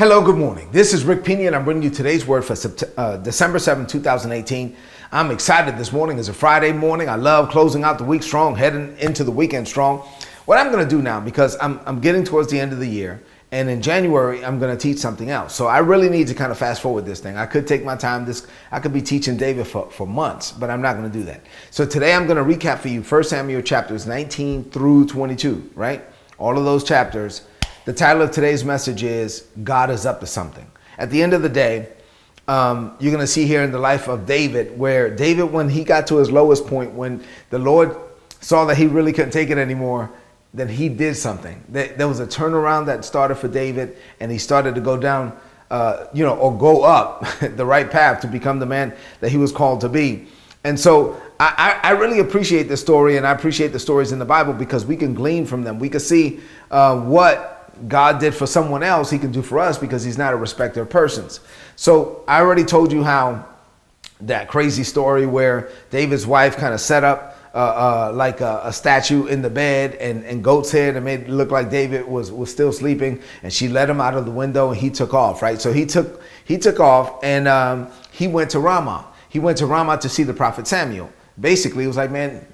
Hello, good morning. This is Rick Pina, and I'm bringing you today's word for uh, December 7, 2018. I'm excited this morning. It's a Friday morning. I love closing out the week strong, heading into the weekend strong. What I'm going to do now, because I'm, I'm getting towards the end of the year, and in January, I'm going to teach something else. So I really need to kind of fast forward this thing. I could take my time. This I could be teaching David for, for months, but I'm not going to do that. So today I'm going to recap for you 1 Samuel chapters 19 through 22, right? All of those chapters the title of today's message is God is up to something. At the end of the day, um, you're going to see here in the life of David, where David, when he got to his lowest point, when the Lord saw that he really couldn't take it anymore, then he did something. There was a turnaround that started for David, and he started to go down, uh, you know, or go up the right path to become the man that he was called to be. And so I, I, really appreciate this story, and I appreciate the stories in the Bible because we can glean from them. We can see uh, what God did for someone else, he can do for us because he's not a respecter of persons. So I already told you how that crazy story where David's wife kind of set up uh, uh, like a, a, statue in the bed and, and goat's head and made it look like David was, was still sleeping and she let him out of the window and he took off, right? So he took, he took off and um, he went to Ramah. He went to Ramah to see the prophet Samuel. Basically, it was like, man,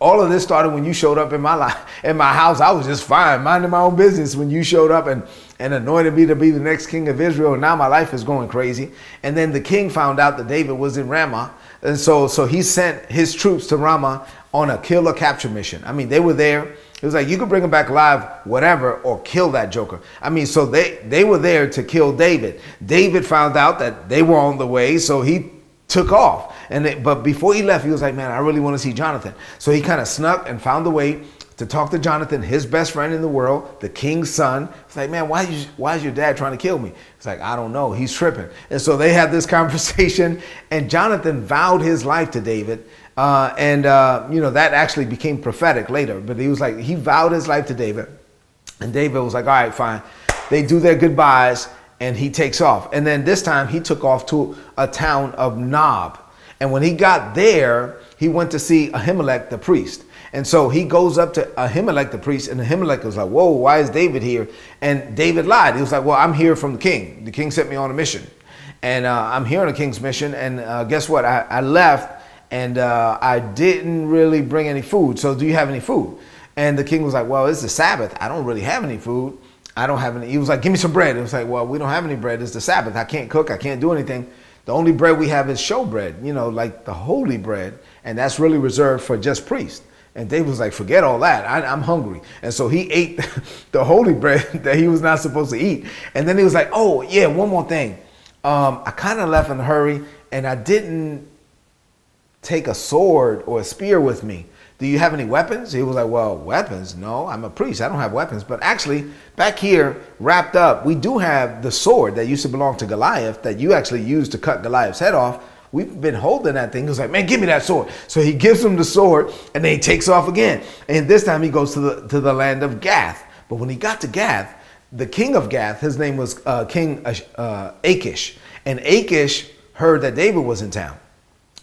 all of this started when you showed up in my life, in my house. I was just fine, minding my own business when you showed up and, and anointed me to be the next king of Israel. And now my life is going crazy. And then the king found out that David was in Ramah. And so, so he sent his troops to Ramah on a kill or capture mission. I mean, they were there. It was like you could bring him back alive, whatever, or kill that joker. I mean, so they they were there to kill David. David found out that they were on the way, so he took off. And it, but before he left, he was like, "Man, I really want to see Jonathan." So he kind of snuck and found a way to talk to Jonathan, his best friend in the world, the king's son. It's like, "Man, why is why is your dad trying to kill me?" It's like, "I don't know. He's tripping." And so they had this conversation, and Jonathan vowed his life to David. Uh, and uh, you know that actually became prophetic later. But he was like, he vowed his life to David, and David was like, "All right, fine." They do their goodbyes, and he takes off. And then this time he took off to a town of Nob. And when he got there, he went to see Ahimelech the priest. And so he goes up to Ahimelech the priest, and Ahimelech was like, Whoa, why is David here? And David lied. He was like, Well, I'm here from the king. The king sent me on a mission. And uh, I'm here on a king's mission. And uh, guess what? I, I left and uh, I didn't really bring any food. So do you have any food? And the king was like, Well, it's the Sabbath. I don't really have any food. I don't have any. He was like, Give me some bread. It was like, Well, we don't have any bread. It's the Sabbath. I can't cook. I can't do anything. The only bread we have is show bread, you know, like the holy bread, and that's really reserved for just priests. And David was like, forget all that. I, am hungry. And so he ate the holy bread that he was not supposed to eat. And then he was like, oh, yeah, one more thing. Um, I kind of left in a hurry and I didn't take a sword or a spear with me do you have any weapons? He was like, well, weapons? No, I'm a priest. I don't have weapons. But actually, back here, wrapped up, we do have the sword that used to belong to Goliath that you actually used to cut Goliath's head off. We've been holding that thing. He was like, man, give me that sword. So he gives him the sword and then he takes off again. And this time he goes to the, to the land of Gath. But when he got to Gath, the king of Gath, his name was uh, King uh, Achish. And Achish heard that David was in town.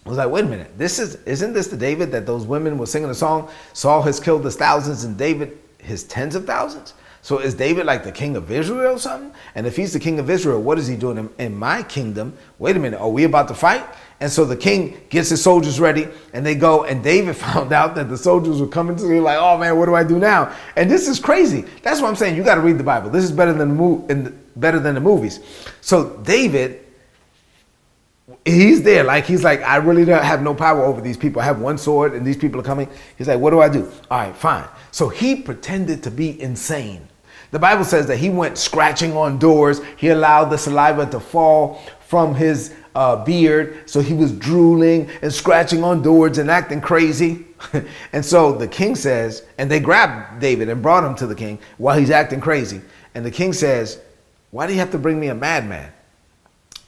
I was like, wait a minute, this is isn't this the David that those women were singing a song? Saul has killed his thousands and David his tens of thousands. So is David like the king of Israel or something? And if he's the king of Israel, what is he doing in, in my kingdom? Wait a minute, are we about to fight? And so the king gets his soldiers ready and they go. And David found out that the soldiers were coming to him like, oh man, what do I do now? And this is crazy. That's what I'm saying. You got to read the Bible. This is better than the, mo- better than the movies. So David he's there. Like he's like, I really don't have no power over these people. I have one sword and these people are coming. He's like, what do I do? All right, fine. So he pretended to be insane. The Bible says that he went scratching on doors. He allowed the saliva to fall from his uh, beard. So he was drooling and scratching on doors and acting crazy. and so the king says, and they grabbed David and brought him to the king while he's acting crazy. And the king says, Why do you have to bring me a madman?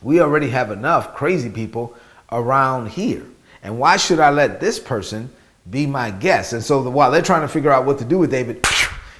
We already have enough crazy people around here. And why should I let this person be my guest? And so while they're trying to figure out what to do with David,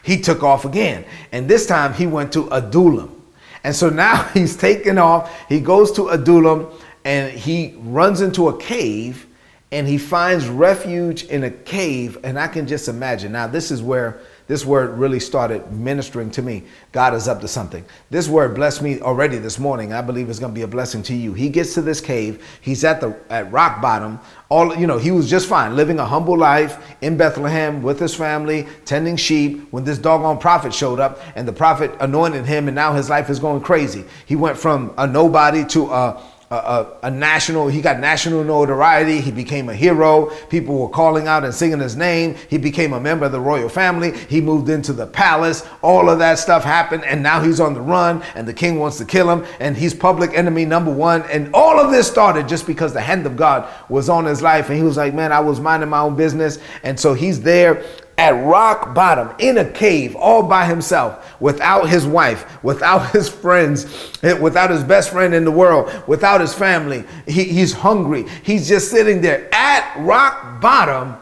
he took off again. And this time he went to Adullam. And so now he's taken off. He goes to Adullam and he runs into a cave and he finds refuge in a cave. And I can just imagine. Now, this is where this word really started ministering to me. God is up to something. This word blessed me already this morning. I believe it's going to be a blessing to you. He gets to this cave. He's at the at rock bottom. All you know, he was just fine, living a humble life in Bethlehem with his family, tending sheep. When this doggone prophet showed up, and the prophet anointed him, and now his life is going crazy. He went from a nobody to a a, a, a, national, he got national notoriety. He became a hero. People were calling out and singing his name. He became a member of the royal family. He moved into the palace. All of that stuff happened. And now he's on the run and the king wants to kill him. And he's public enemy number one. And all of this started just because the hand of God was on his life. And he was like, man, I was minding my own business. And so he's there at rock bottom in a cave all by himself without his wife without his friends eh, without his best friend in the world without his family. He, he's hungry. He's just sitting there at rock bottom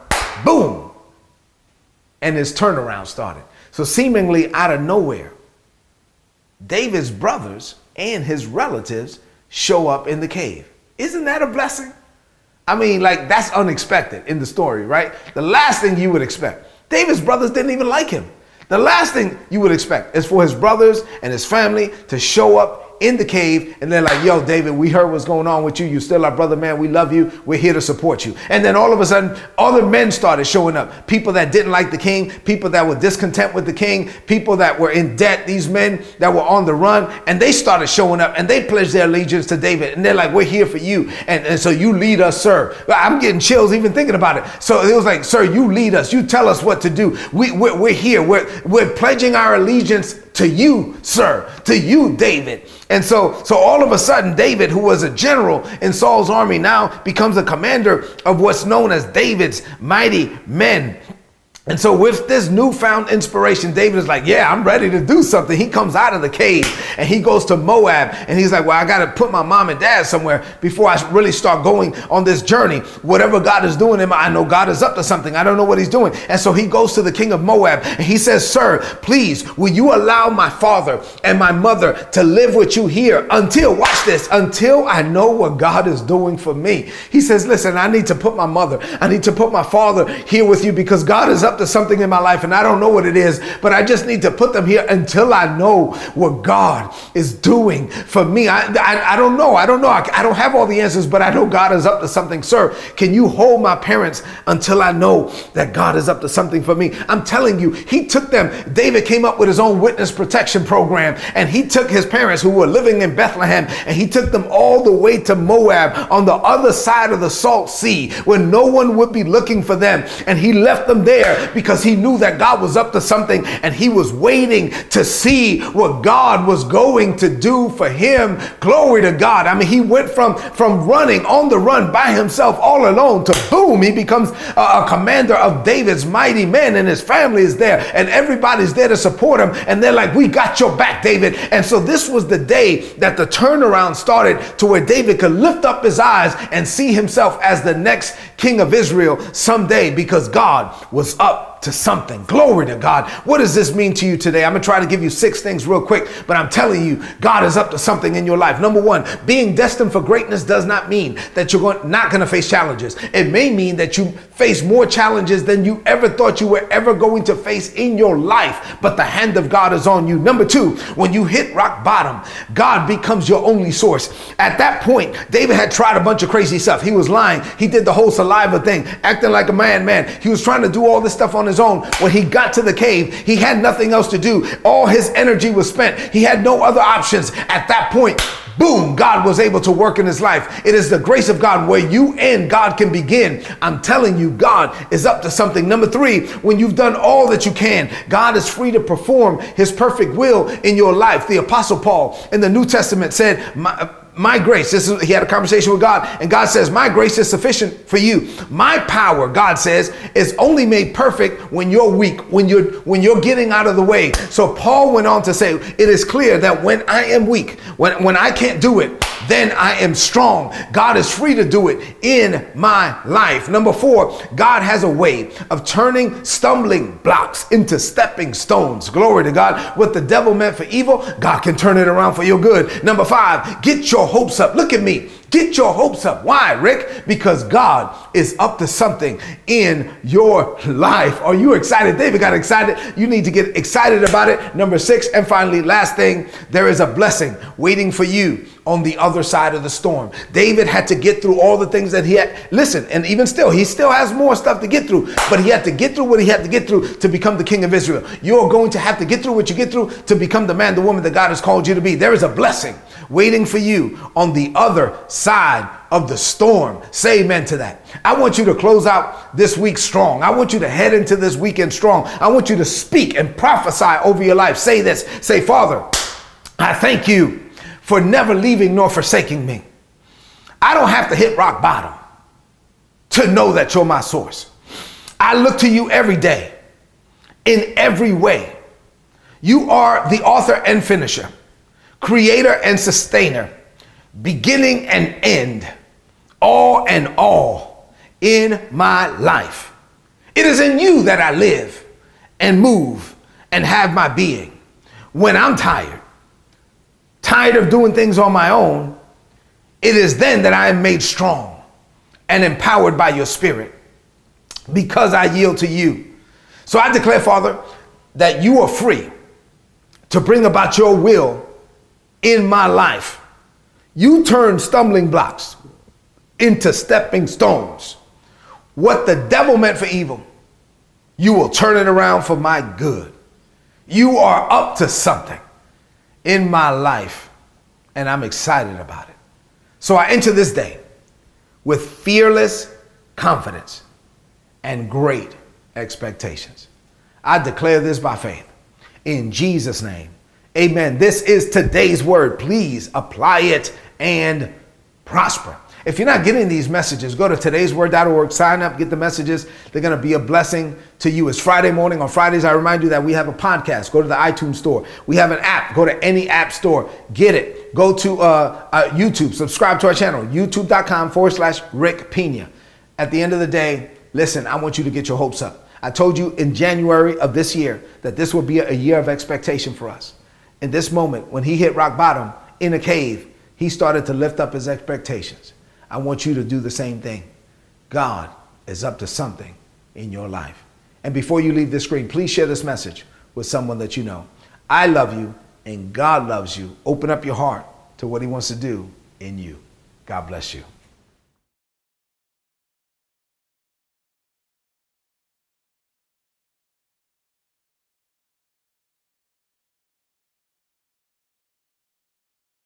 boom and his turnaround started. So seemingly out of nowhere david's brothers and his relatives show up in the cave. Isn't that a blessing? I mean like that's unexpected in the story right? The last thing you would expect David's brothers didn't even like him. The last thing you would expect is for his brothers and his family to show up in the cave and they're like, yo, David, we heard what's going on with you. You still our brother, man. We love you. We're here to support you. And then all of a sudden, other men started showing up. People that didn't like the king, people that were discontent with the king, people that were in debt, these men that were on the run, and they started showing up and they pledged their allegiance to David. And they're like, we're here for you. And, and so you lead us, sir. I'm getting chills even thinking about it. So it was like, sir, you lead us. You tell us what to do. We, we're, we're here. We're, we're pledging our allegiance to you, sir, to you, David. And so, so all of a sudden, David, who was a general in Saul's army, now becomes a commander of what's known as David's mighty men. And so, with this newfound inspiration, David is like, Yeah, I'm ready to do something. He comes out of the cave and he goes to Moab and he's like, Well, I got to put my mom and dad somewhere before I really start going on this journey. Whatever God is doing, I know God is up to something. I don't know what he's doing. And so, he goes to the king of Moab and he says, Sir, please, will you allow my father and my mother to live with you here until, watch this, until I know what God is doing for me? He says, Listen, I need to put my mother, I need to put my father here with you because God is up up to something in my life and I don't know what it is, but I just need to put them here until I know what God is doing for me. I, I, I don't know. I don't know. I, I don't have all the answers, but I know God is up to something. Sir, can you hold my parents until I know that God is up to something for me? I'm telling you, he took them. David came up with his own witness protection program and he took his parents who were living in Bethlehem and he took them all the way to Moab on the other side of the Salt Sea where no one would be looking for them. And he left them there because he knew that God was up to something and he was waiting to see what God was going to do for him. Glory to God. I mean, he went from, from running on the run by himself all alone to boom, he becomes a, a commander of David's mighty men and his family is there and everybody's there to support him. And they're like, we got your back, David. And so this was the day that the turnaround started to where David could lift up his eyes and see himself as the next king of Israel someday because God was up up to something. Glory to God. What does this mean to you today? I'm going to try to give you six things real quick, but I'm telling you, God is up to something in your life. Number one, being destined for greatness does not mean that you're going, not going to face challenges. It may mean that you face more challenges than you ever thought you were ever going to face in your life, but the hand of God is on you. Number two, when you hit rock bottom, God becomes your only source. At that point, David had tried a bunch of crazy stuff. He was lying. He did the whole saliva thing, acting like a man, man. He was trying to do all this stuff on his his own. When he got to the cave, he had nothing else to do. All his energy was spent. He had no other options. At that point, boom, God was able to work in his life. It is the grace of God where you end, God can begin. I'm telling you, God is up to something. Number three, when you've done all that you can, God is free to perform his perfect will in your life. The Apostle Paul in the New Testament said, my grace this is he had a conversation with god and god says my grace is sufficient for you. My power god says is only made perfect when you're weak when you're when you're getting out of the way. So paul went on to say it is clear that when i am weak when when i can't do it then I am strong. God is free to do it in my life. Number four, God has a way of turning stumbling blocks into stepping stones. Glory to God. What the devil meant for evil, God can turn it around for your good. Number five, get your hopes up. Look at me. Get your hopes up. Why, Rick? Because God is up to something in your life. Are you excited? David got excited. You need to get excited about it. Number six, and finally, last thing, there is a blessing waiting for you on the other side of the storm. David had to get through all the things that he had. Listen, and even still, he still has more stuff to get through, but he had to get through what he had to get through to become the king of Israel. You're going to have to get through what you get through to become the man, the woman that God has called you to be. There is a blessing waiting for you on the other side of the storm. Say amen to that. I want you to close out this week strong. I want you to head into this weekend strong. I want you to speak and prophesy over your life. Say this. Say, Father, I thank you for never leaving nor forsaking me. I don't have to hit rock bottom to know that you're my source. I look to you every day in every way. You are the author and finisher, creator and sustainer, beginning and end, all and all in my life. It is in you that I live and move and have my being. When I'm tired, tired of doing things on my own, it is then that I am made strong and empowered by your spirit because I yield to you. So I declare, Father, that you are free to bring about your will in my life. You turn stumbling blocks into stepping stones. What the devil meant for evil, you will turn it around for my good. You are up to something in my life, and I'm excited about it. So I enter this day with fearless confidence and great expectations. I declare this by faith. In Jesus' name, amen. This is today's word. Please apply it and prosper. If you're not getting these messages, go to today'sword.org, sign up, get the messages. They're going to be a blessing to you. It's Friday morning. On Fridays, I remind you that we have a podcast. Go to the iTunes store. We have an app. Go to any app store. Get it. Go to uh, uh, YouTube. Subscribe to our channel, youtube.com forward slash Rick Pina. At the end of the day, listen, I want you to get your hopes up. I told you in January of this year that this would be a year of expectation for us. In this moment, when he hit rock bottom in a cave, he started to lift up his expectations. I want you to do the same thing. God is up to something in your life. And before you leave this screen, please share this message with someone that you know. I love you and God loves you. Open up your heart to what He wants to do in you. God bless you.